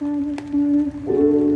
Música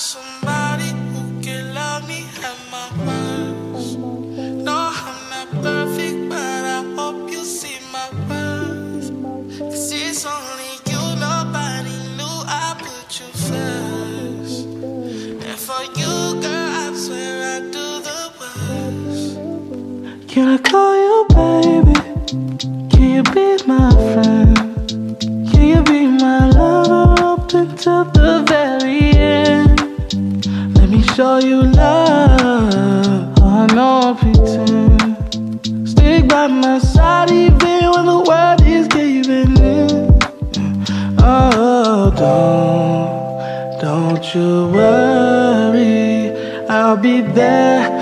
somebody who can love me at my worst. No, I'm not perfect, but I hope you see my worth. Cause it's only you, nobody knew I put you first. And for you, girl, I swear I do the worst. Can I call you baby? Can you be my friend? be there.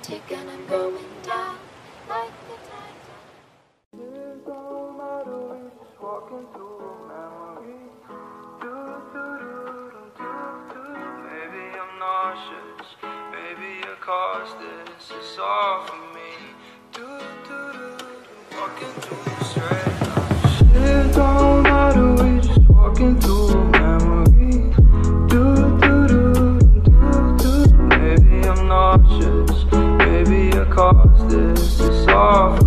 I'm I'm going down like the tide. Don't matter, this. All for me. Do, do, do, walking through the straight. off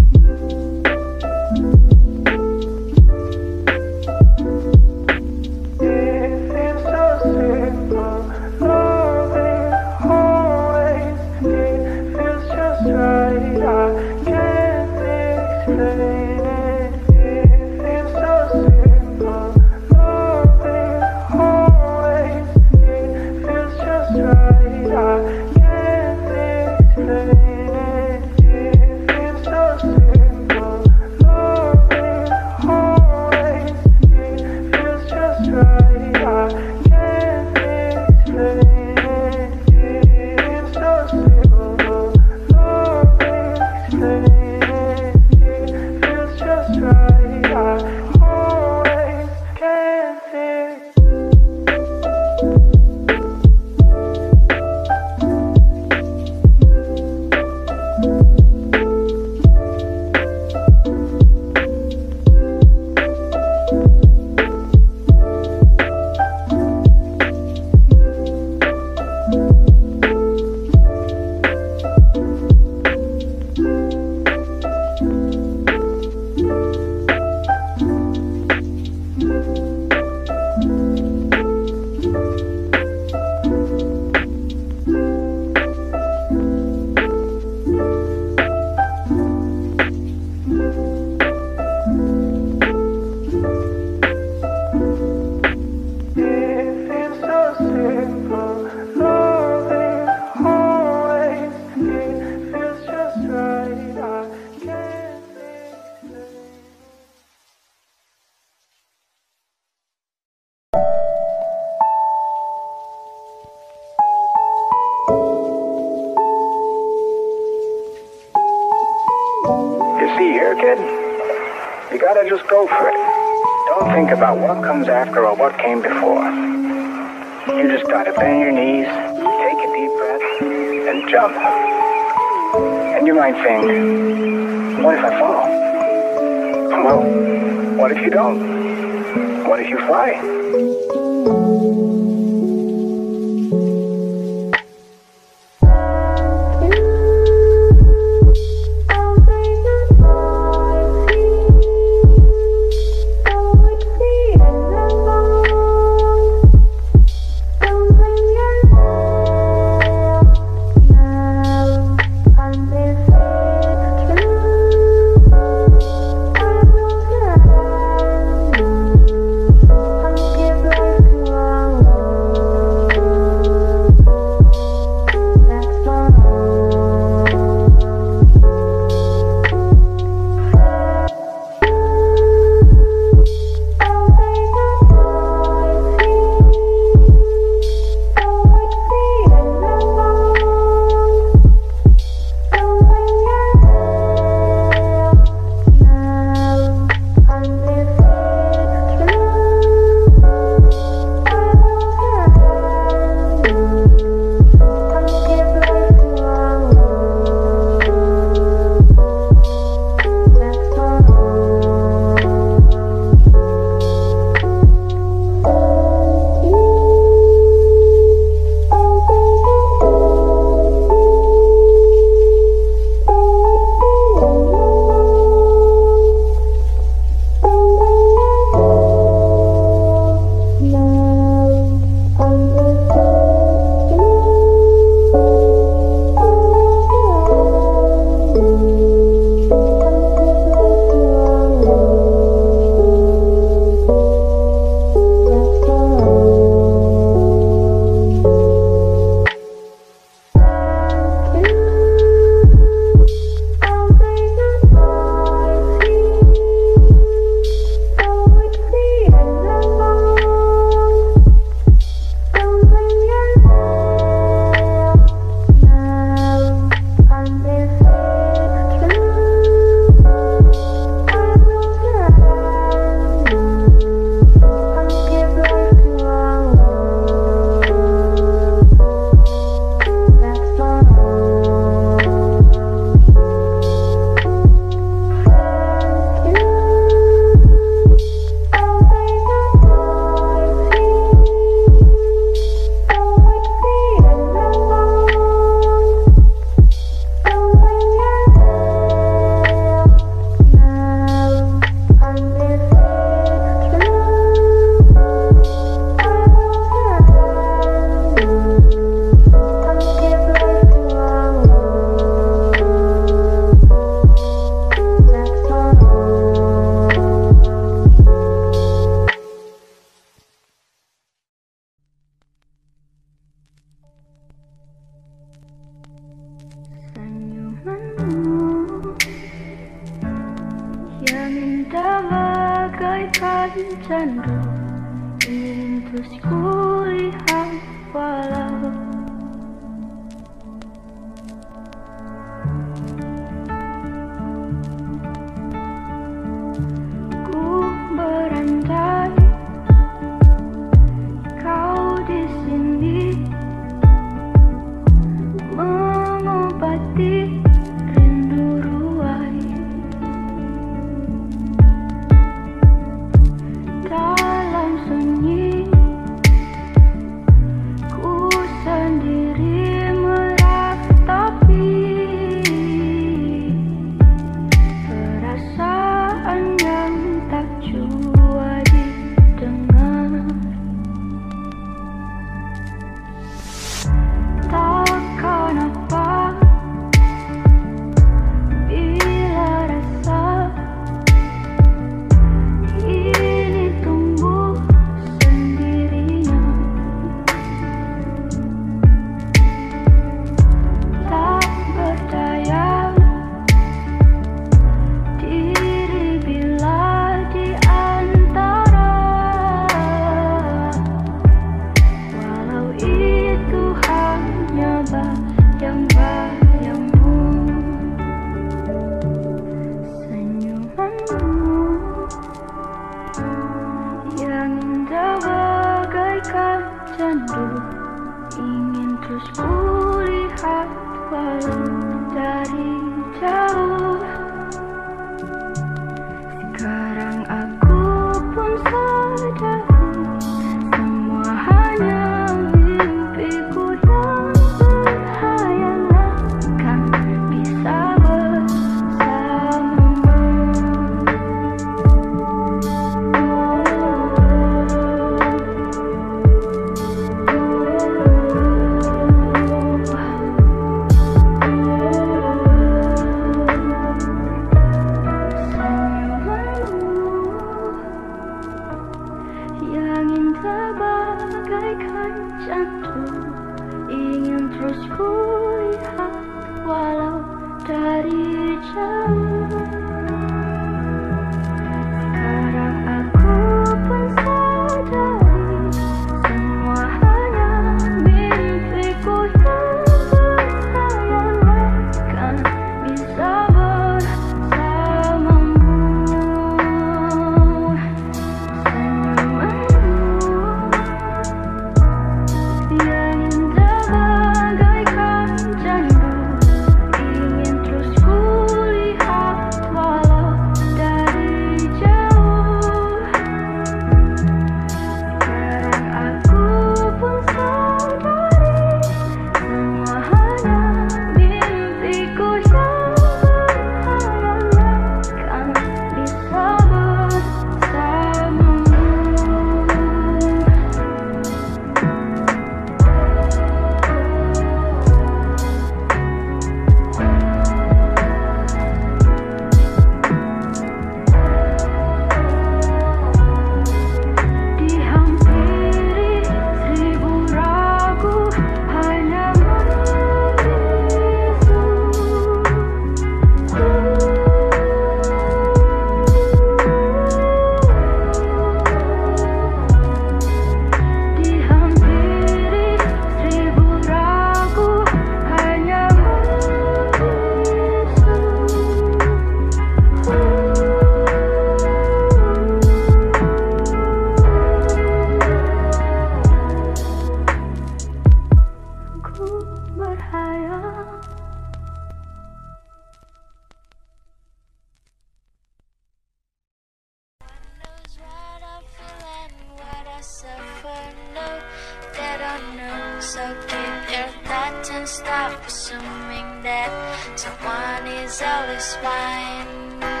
So keep your thoughts and stop assuming that someone is always fine.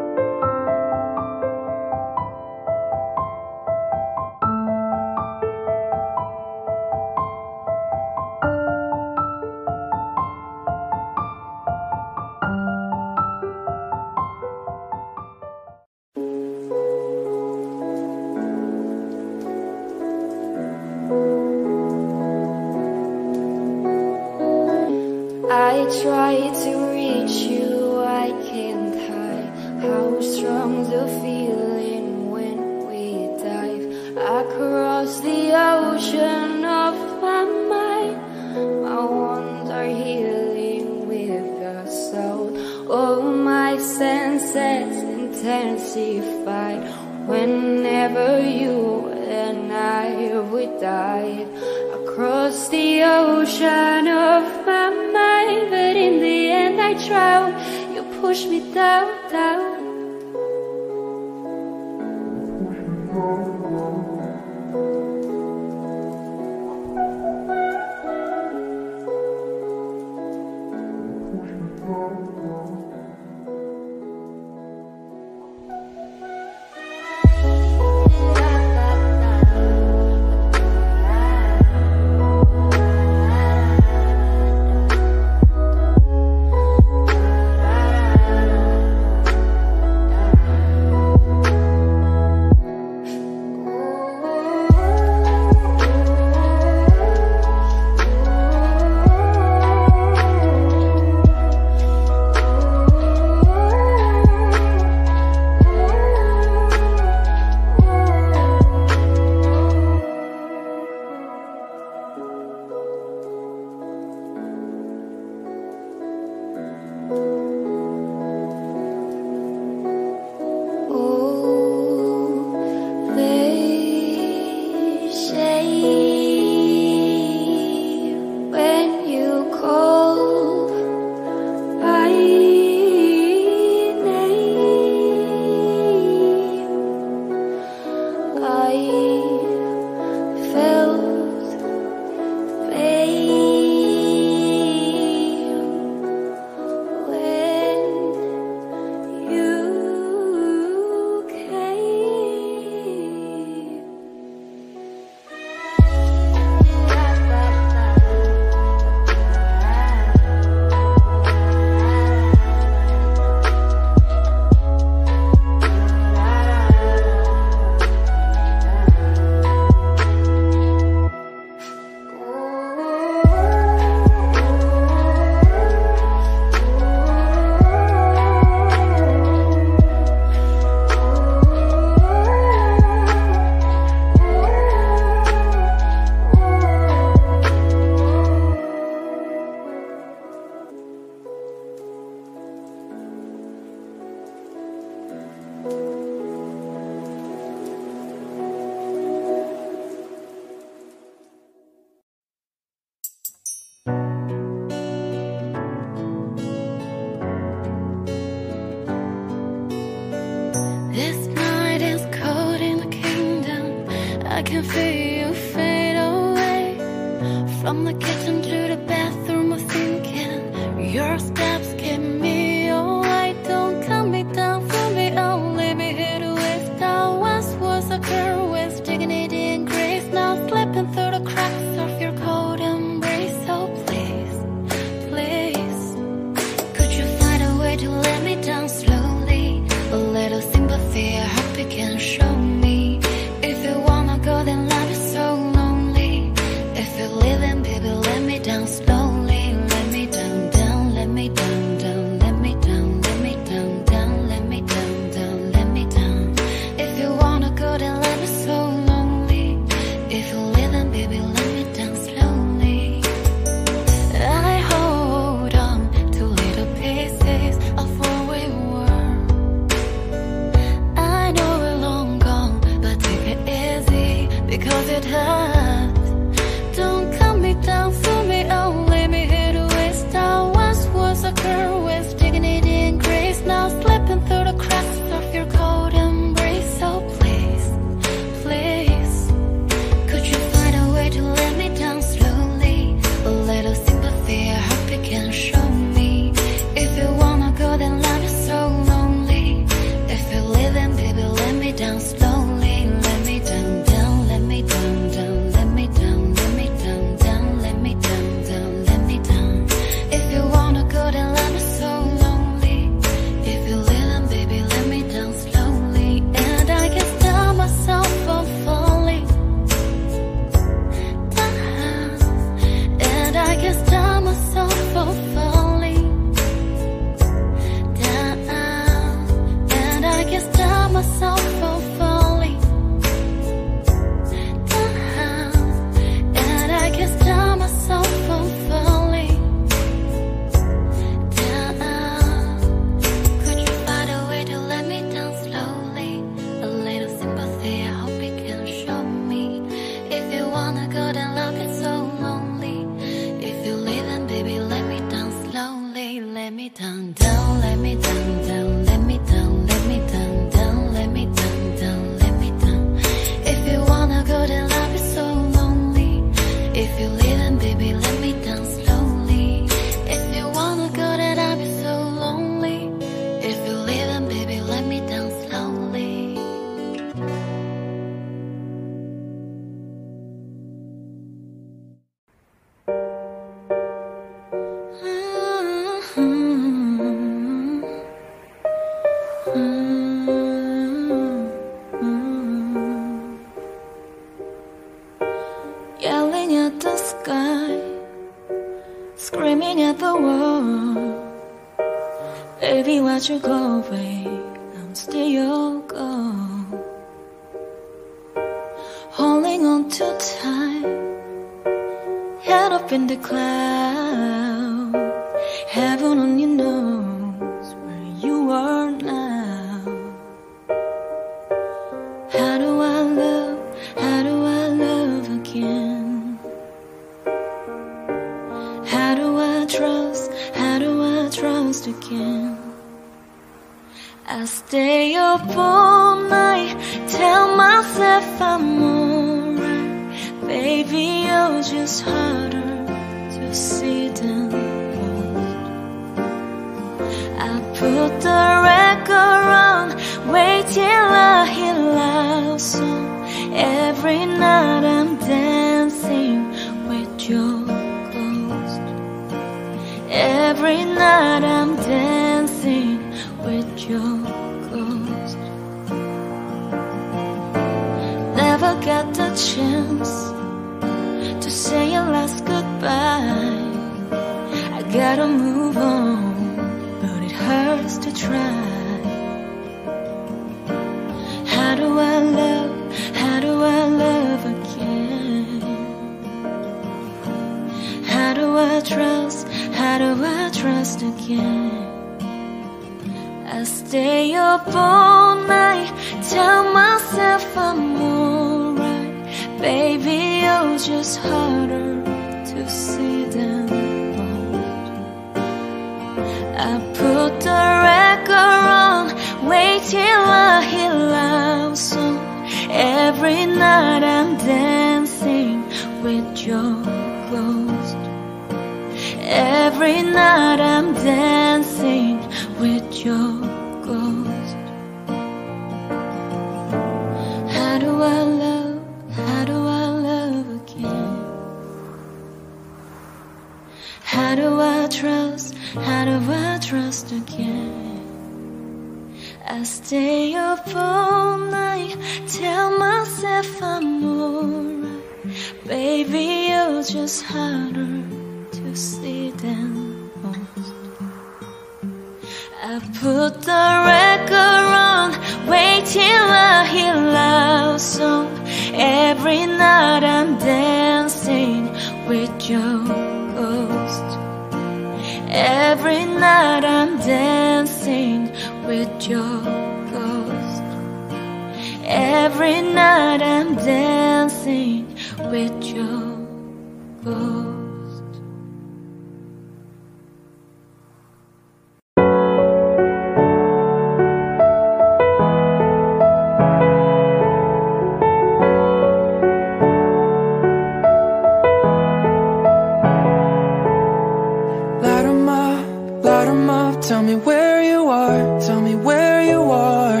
Tell me where you are, tell me where you are.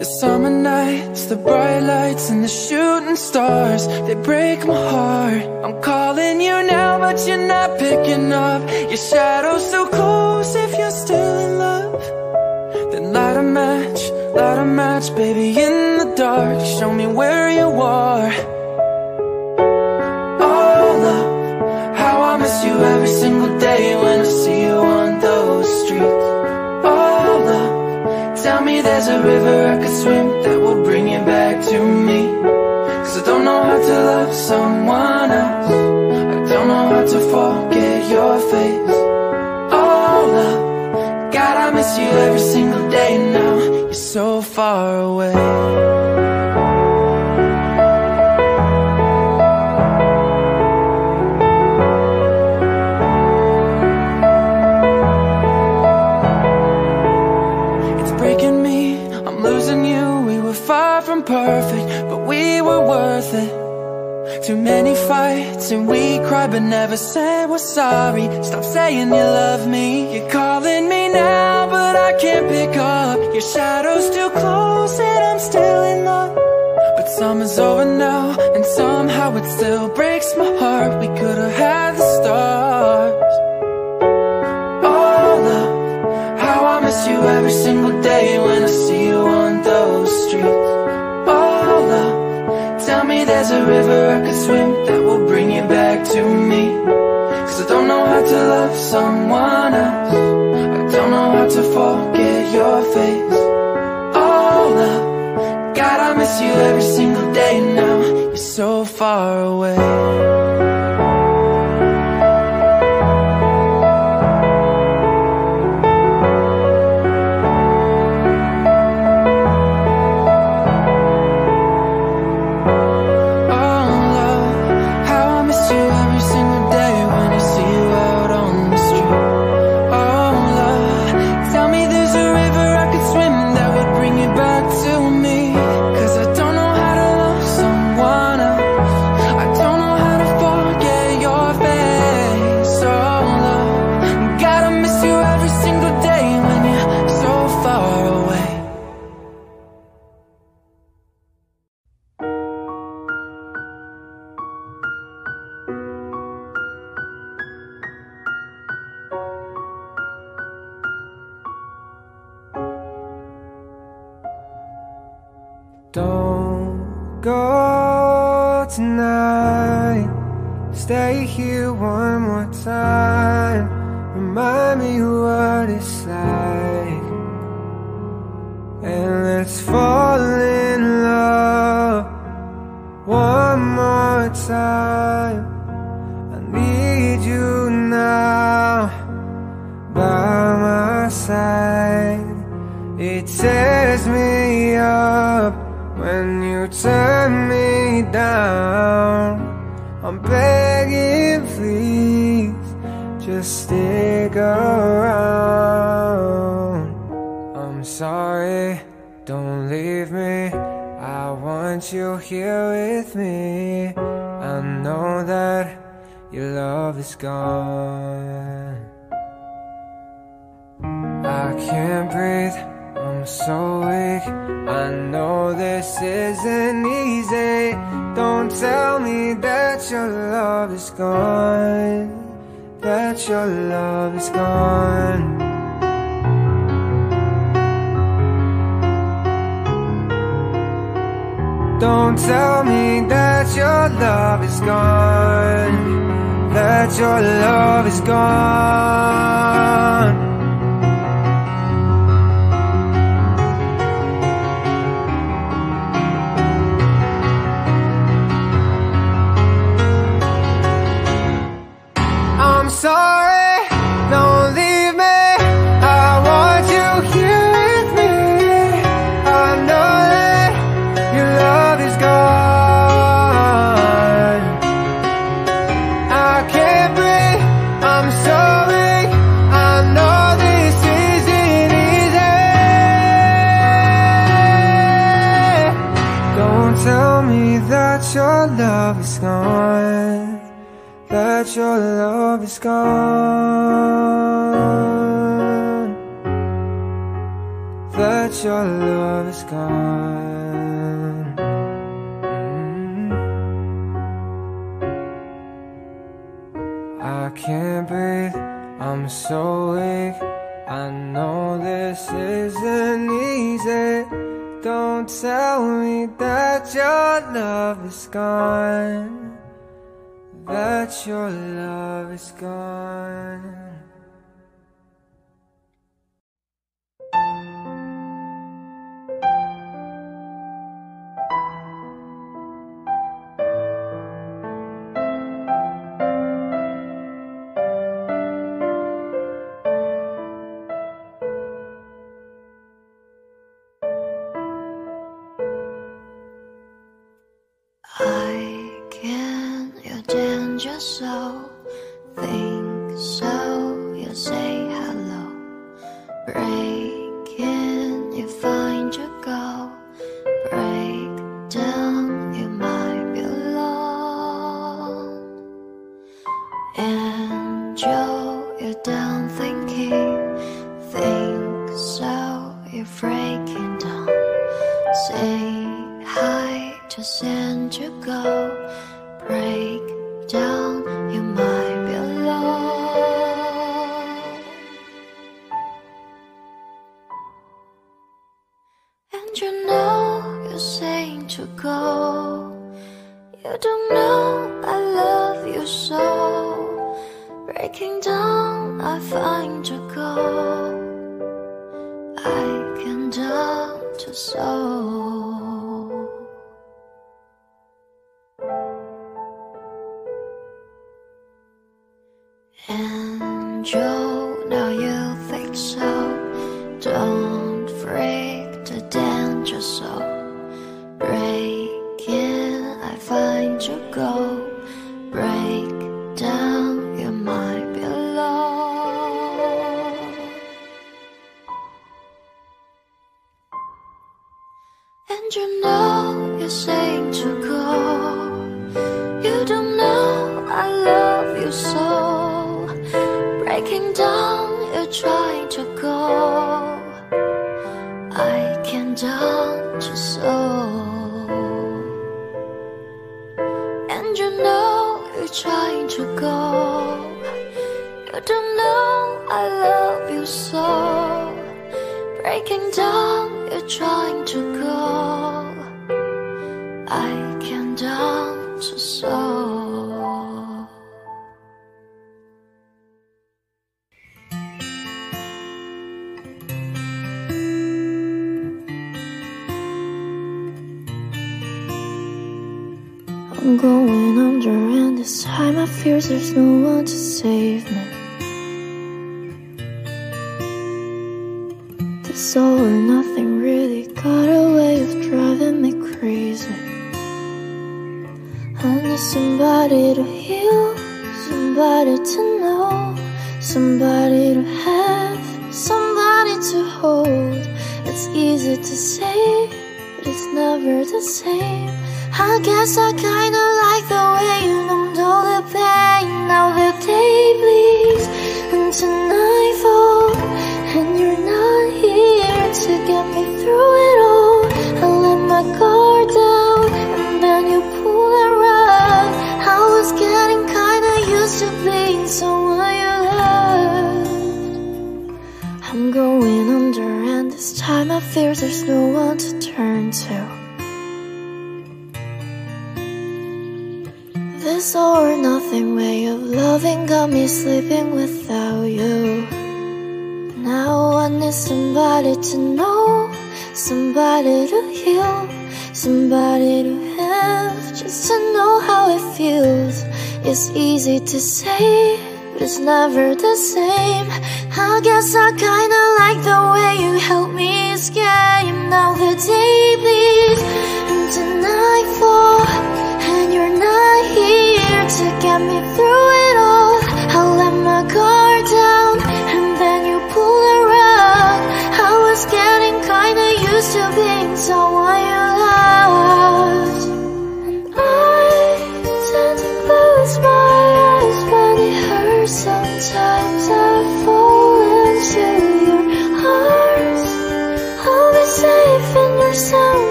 The summer nights, the bright lights, and the shooting stars, they break my heart. I'm calling you now, but you're not picking up. Your shadow's so close if you're still in love. Then light a match, light a match, baby, in the dark. Show me where you are. Oh, love. How I miss you every single day when I see you me there's a river I could swim that will bring you back to me. Cause I don't know how to love someone else. I don't know how to forget your face. Oh, love, God, I miss you every single day now. You're so far away. Too many fights and we cried, but never said we're sorry. Stop saying you love me. You're calling me now, but I can't pick up. Your shadow's too close, and I'm still in love. But summer's over now, and somehow it still breaks my heart. We could have had the stars. Oh, love. How I miss you every single day when I see there's a river I could swim that will bring you back to me. Cause I don't know how to love someone else. I don't know how to forget your face. Oh, God, I miss you every single day now. You're so far away. I'm begging, please, just stick around. I'm sorry, don't leave me. I want you here with me. I know that your love is gone. I can't breathe. I'm so weak. I know this isn't easy. Don't tell me that your love is gone That your love is gone. Don't tell me that your love is gone That your love is gone. sorry. That your love is gone. Mm-hmm. I can't breathe, I'm so weak. I know this isn't easy. Don't tell me that your love is gone that your love is gone. just so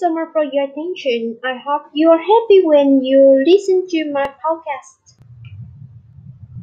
so much for your attention. I hope you're happy when you listen to my podcast.